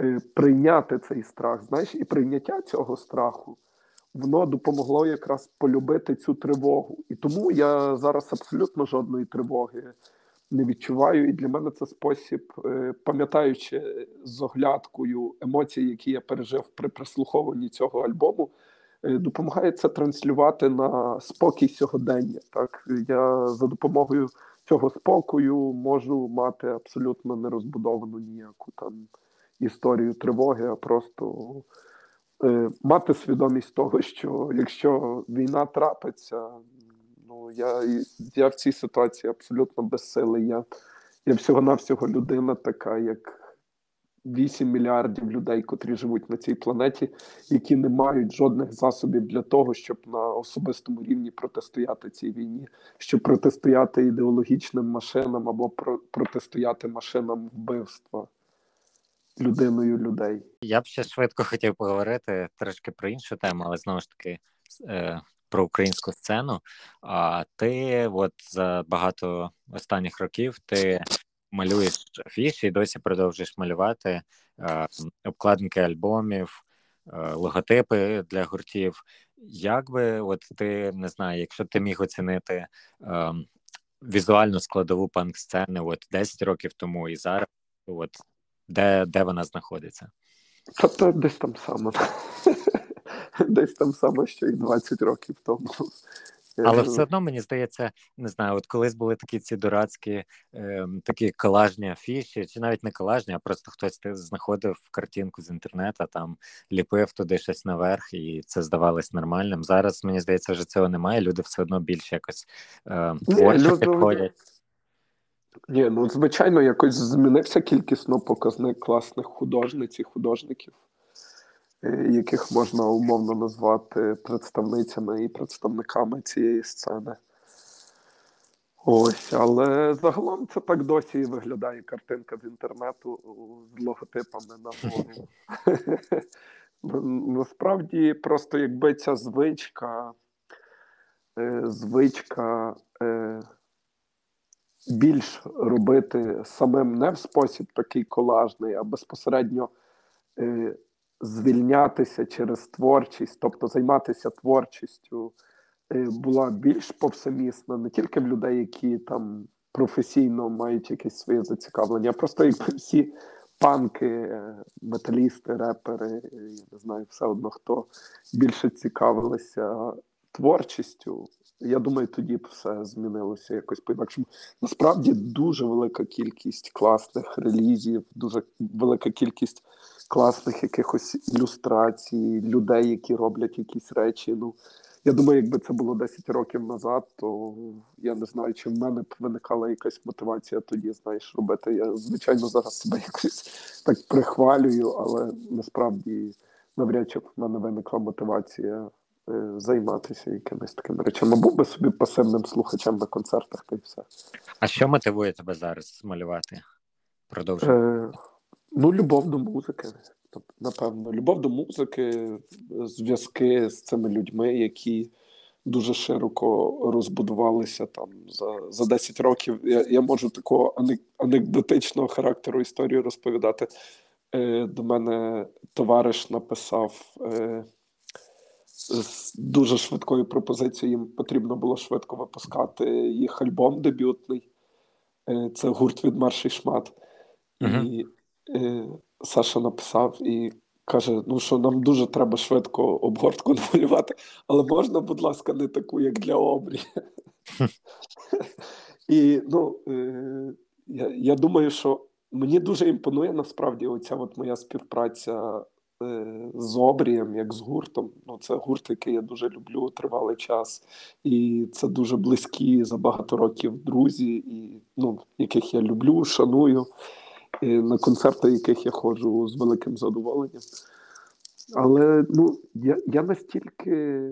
е, прийняти цей страх. Знаєш, і прийняття цього страху воно допомогло якраз полюбити цю тривогу. І тому я зараз абсолютно жодної тривоги не відчуваю. І для мене це спосіб, е, пам'ятаючи з оглядкою емоції, які я пережив при прислуховуванні цього альбому. Е, допомагає це транслювати на спокій сьогодення. Так я за допомогою цього спокою можу мати абсолютно нерозбудовану ніяку там історію тривоги, а просто мати свідомість того, що якщо війна трапиться, ну я я в цій ситуації абсолютно безсилий. Я я всього-навсього людина, така, як 8 мільярдів людей, котрі живуть на цій планеті, які не мають жодних засобів для того, щоб на особистому рівні протистояти цій війні, щоб протистояти ідеологічним машинам або протистояти машинам вбивства людиною людей. Я б ще швидко хотів поговорити трошки про іншу тему, але знову ж таки е, про українську сцену. А ти, от за багато останніх років, ти малюєш афіші і досі продовжуєш малювати е, обкладинки альбомів, е, логотипи для гуртів. Як би, от ти не знаю, якщо ти міг оцінити е, візуальну складову панк-сцени от 10 років тому і зараз, от де де вона знаходиться? Тобто десь там само. Десь там само, що і 20 років тому. Але все одно мені здається, не знаю, от колись були такі ці дурацькі е, такі колажні афіші, чи навіть не колажні, а просто хтось знаходив картинку з інтернету, там ліпив туди щось наверх, і це здавалось нормальним. Зараз мені здається, вже цього немає. Люди все одно більше якось е, творчо підходять. Ні, ну звичайно, якось змінився кількісно показник класних художниць і художників, е, яких можна умовно назвати представницями і представниками цієї сцени. Ось, але загалом це так досі і виглядає картинка з інтернету з логотипами на гору. Насправді, просто якби ця звичка, е, звичка е, більш робити самим не в спосіб такий колажний, а безпосередньо е, звільнятися через творчість, тобто займатися творчістю, була більш повсемісна не тільки в людей, які там професійно мають якесь своє зацікавлення, а просто якби всі панки, металісти, репери, я не знаю, все одно хто більше цікавилися творчістю. Я думаю, тоді б все змінилося якось по-інакшому. Насправді дуже велика кількість класних релізів, дуже велика кількість класних якихось ілюстрацій, людей, які роблять якісь речі. Ну я думаю, якби це було 10 років назад, то я не знаю, чи в мене б виникала якась мотивація тоді, знаєш, робити. Я, звичайно, зараз себе якось так прихвалюю, але насправді навряд чи в мене виникла мотивація займатися якимись такими речами. Був би собі пасивним слухачем на концертах та й все. А що мотивує тебе зараз малювати? Продовжуй. Е, Ну, любов до музики. Тобто, напевно, любов до музики, зв'язки з цими людьми, які дуже широко розбудувалися там за за 10 років. Я я можу такого анекдотичного характеру історію розповідати. Е, До мене товариш написав е, з дуже швидкою пропозицією. Їм потрібно було швидко випускати їх альбом дебютний. Е, Це гурт від Марший Шмат. Uh-huh. І е, Саша написав і каже: ну що нам дуже треба швидко обгортку намалювати, але можна, будь ласка, не таку, як для обрі. І ну, е, я я думаю, що мені дуже імпонує насправді оця от моя співпраця з обрієм, як з гуртом. Ну, Це гурт, який я дуже люблю тривалий час. І це дуже близькі за багато років друзі, і ну, яких я люблю, шаную на концерти, яких я ходжу з великим задоволенням. Але ну, я я настільки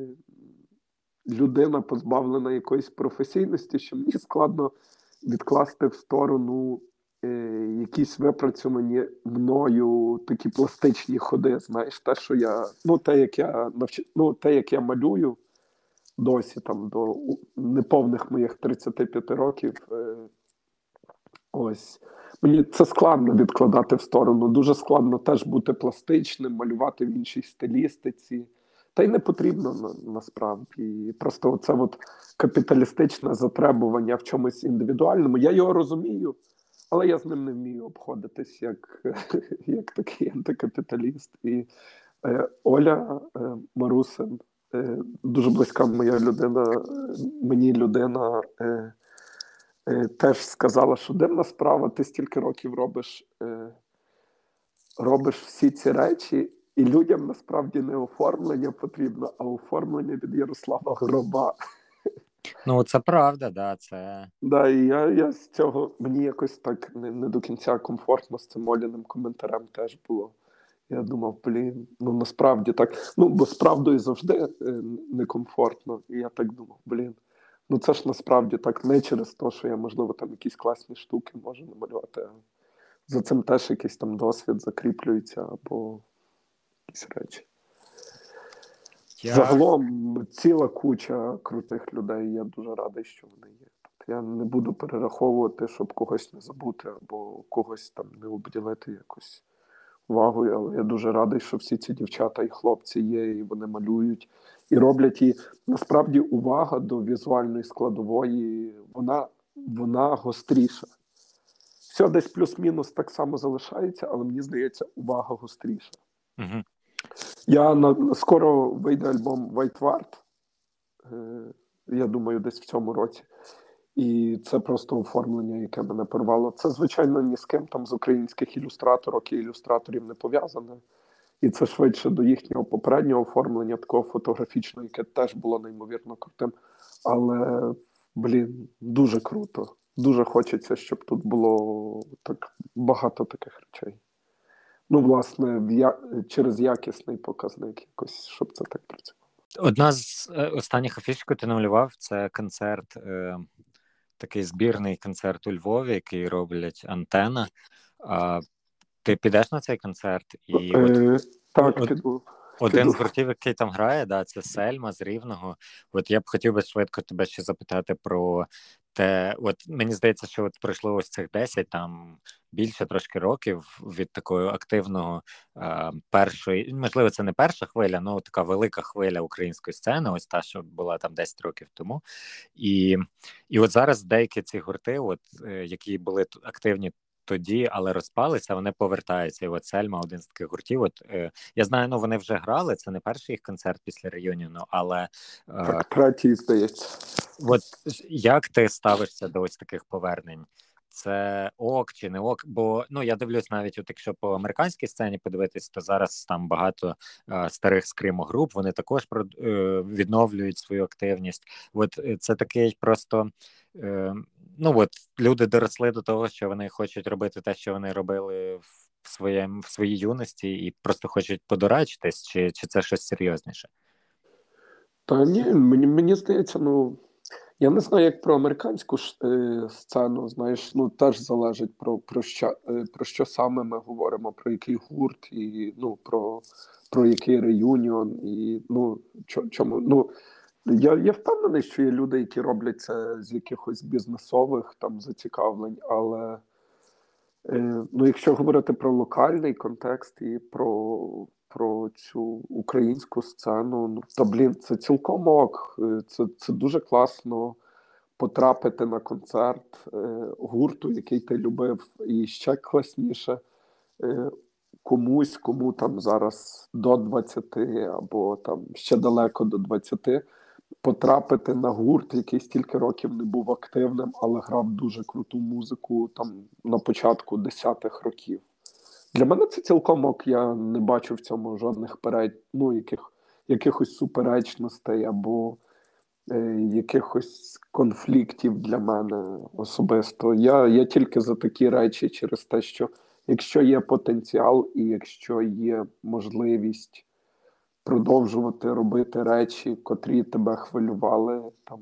людина позбавлена якоїсь професійності, що мені складно відкласти в сторону е, якісь випрацьовані мною такі пластичні ходи. Знаєш, те, що я, ну, те, як я навч... ну, те, як я малюю досі там до неповних моїх 35 років. Е, ось. Мені це складно відкладати в сторону. Дуже складно теж бути пластичним, малювати в іншій стилістиці. Та й не потрібно на, насправді. Просто це от капіталістичне затребування в чомусь індивідуальному. Я його розумію, але я з ним не вмію обходитись як як такий антикапіталіст. І е, Оля е, Марусин, е, дуже близька моя людина, мені людина. Е, Е, теж сказала, що дивна справа, ти стільки років робиш е, робиш всі ці речі, і людям насправді не оформлення потрібно, а оформлення від Ярослава Гроба. Ну, це правда, да, це. Да, і я я з цього мені якось так не не до кінця комфортно з цим Оліним коментарем теж було. Я думав, блін, ну насправді так. Ну, бо з правдою завжди е, некомфортно. І я так думав, блін. Ну це ж насправді так не через те, що я, можливо, там якісь класні штуки можу намалювати. а За цим теж якийсь там досвід закріплюється або якісь речі. Я... Загалом ціла куча крутих людей. Я дуже радий, що вони є. Тобто я не буду перераховувати, щоб когось не забути, або когось там не обділити якось увагою. Але я дуже радий, що всі ці дівчата і хлопці є, і вони малюють і роблять і насправді увага до візуальної складової, вона вона гостріша. Все десь плюс-мінус так само залишається, але мені здається, увага гостріша. Угу. Я на скоро вийде альбом White Ward, е, я думаю, десь в цьому році. І це просто оформлення, яке мене порвало. Це, звичайно, ні з ким там з українських ілюстраторок і ілюстраторів не пов'язане. І це швидше до їхнього попереднього оформлення, такого фотографічного, яке теж було неймовірно крутим. Але, блін, дуже круто. Дуже хочеться, щоб тут було так багато таких речей. Ну, власне, я... через якісний показник, якось, щоб це так працювало. Одна з е, останніх афіш, яку ти намалював, це концерт, е, такий збірний концерт у Львові, який роблять антена. Ти підеш на цей концерт? І е, Так, піду. Один з гуртів, який там грає, да, це Сельма з Рівного. От я б хотів би швидко тебе ще запитати про те, от мені здається, що от пройшло ось цих 10, там більше трошки років від такої активного е, першої, можливо, це не перша хвиля, але така велика хвиля української сцени, ось та, що була там 10 років тому. І і от зараз деякі ці гурти, от е, які були активні тоді, але розпалися, вони повертаються. І от Сельма, один з таких гуртів. От е, я знаю, ну вони вже грали. Це не перший їх концерт після реюніону, але е, так, здається. От як ти ставишся до ось таких повернень? Це ок чи не ок? Бо ну я дивлюсь, навіть от якщо по американській сцені подивитись, то зараз там багато е, старих скримогруп, вони також про е, відновлюють свою активність. От е, це такий просто е, ну от люди доросли до того, що вони хочуть робити те, що вони робили в своєму в своїй юності, і просто хочуть подорачитись, чи чи це щось серйозніше? Та ні, мені мені здається, ну я не знаю, як про американську е, сцену, знаєш, ну теж залежить про про що е, про що саме ми говоримо, про який гурт, і ну про про який реюніон, і ну чому ну я я впевнений, що є люди, які роблять це з якихось бізнесових там зацікавлень, але е, ну, якщо говорити про локальний контекст і про про цю українську сцену, ну то блін, це цілком ок. Е, це, це дуже класно потрапити на концерт е, гурту, який ти любив, і ще класніше. Е, Комусь, кому там зараз до 20 або там ще далеко до 20, потрапити на гурт, який стільки років не був активним, але грав дуже круту музику там на початку десятих років. Для мене це цілком ок. Я не бачу в цьому жодних перед, ну, яких, якихось суперечностей або е, якихось конфліктів для мене особисто. Я, Я тільки за такі речі через те, що якщо є потенціал і якщо є можливість продовжувати робити речі, котрі тебе хвилювали там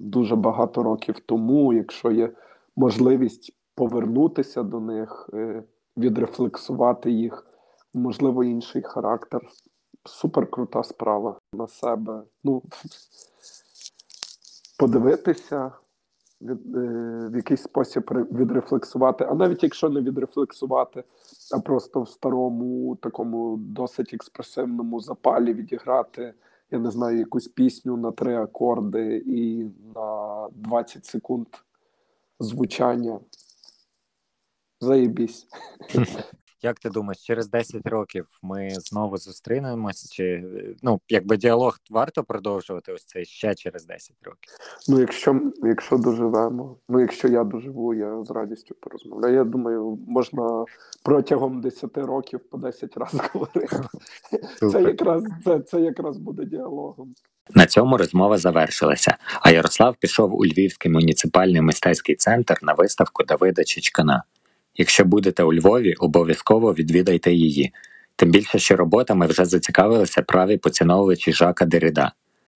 дуже багато років тому, якщо є можливість повернутися до них, е, відрефлексувати їх, можливо, інший характер. Супер крута справа на себе. Ну, подивитися, від, е, в якийсь спосіб відрефлексувати, а навіть якщо не відрефлексувати, а просто в старому такому досить експресивному запалі відіграти, я не знаю, якусь пісню на три акорди і на 20 секунд звучання. Заєбісь. Як ти думаєш, через 10 років ми знову зустрінемось? Чи ну якби діалог варто продовжувати ось цей ще через 10 років? Ну, якщо якщо доживемо, ну якщо я доживу, я з радістю порозмовляю. Я думаю, можна протягом 10 років по 10 разів говорити. Це якраз це, це якраз буде діалогом. На цьому розмова завершилася. А Ярослав пішов у Львівський муніципальний мистецький центр на виставку Давида Чичкана. Якщо будете у Львові, обов'язково відвідайте її. Тим більше, що роботами вже зацікавилися праві поціновувачі Жака Дерида.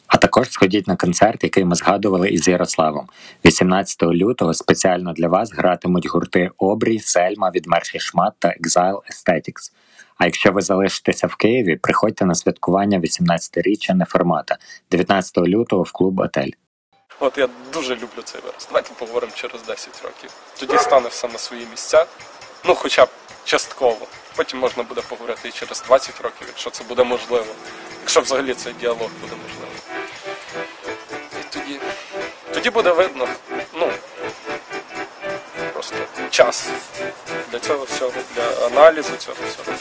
А також сходіть на концерт, який ми згадували із Ярославом. 18 лютого спеціально для вас гратимуть гурти Обрій, Сельма, Відмерший Шмат та Exile Aesthetics. А якщо ви залишитеся в Києві, приходьте на святкування 18-річчя неформата 19 лютого в клуб Отель. От я дуже люблю цей вираз. Давайте поговоримо через 10 років. Тоді стане все на свої місця, ну хоча б частково. Потім можна буде поговорити і через 20 років, якщо це буде можливо. Якщо взагалі цей діалог буде можливий. І тоді тоді буде видно, ну просто час для цього всього, для аналізу цього всього.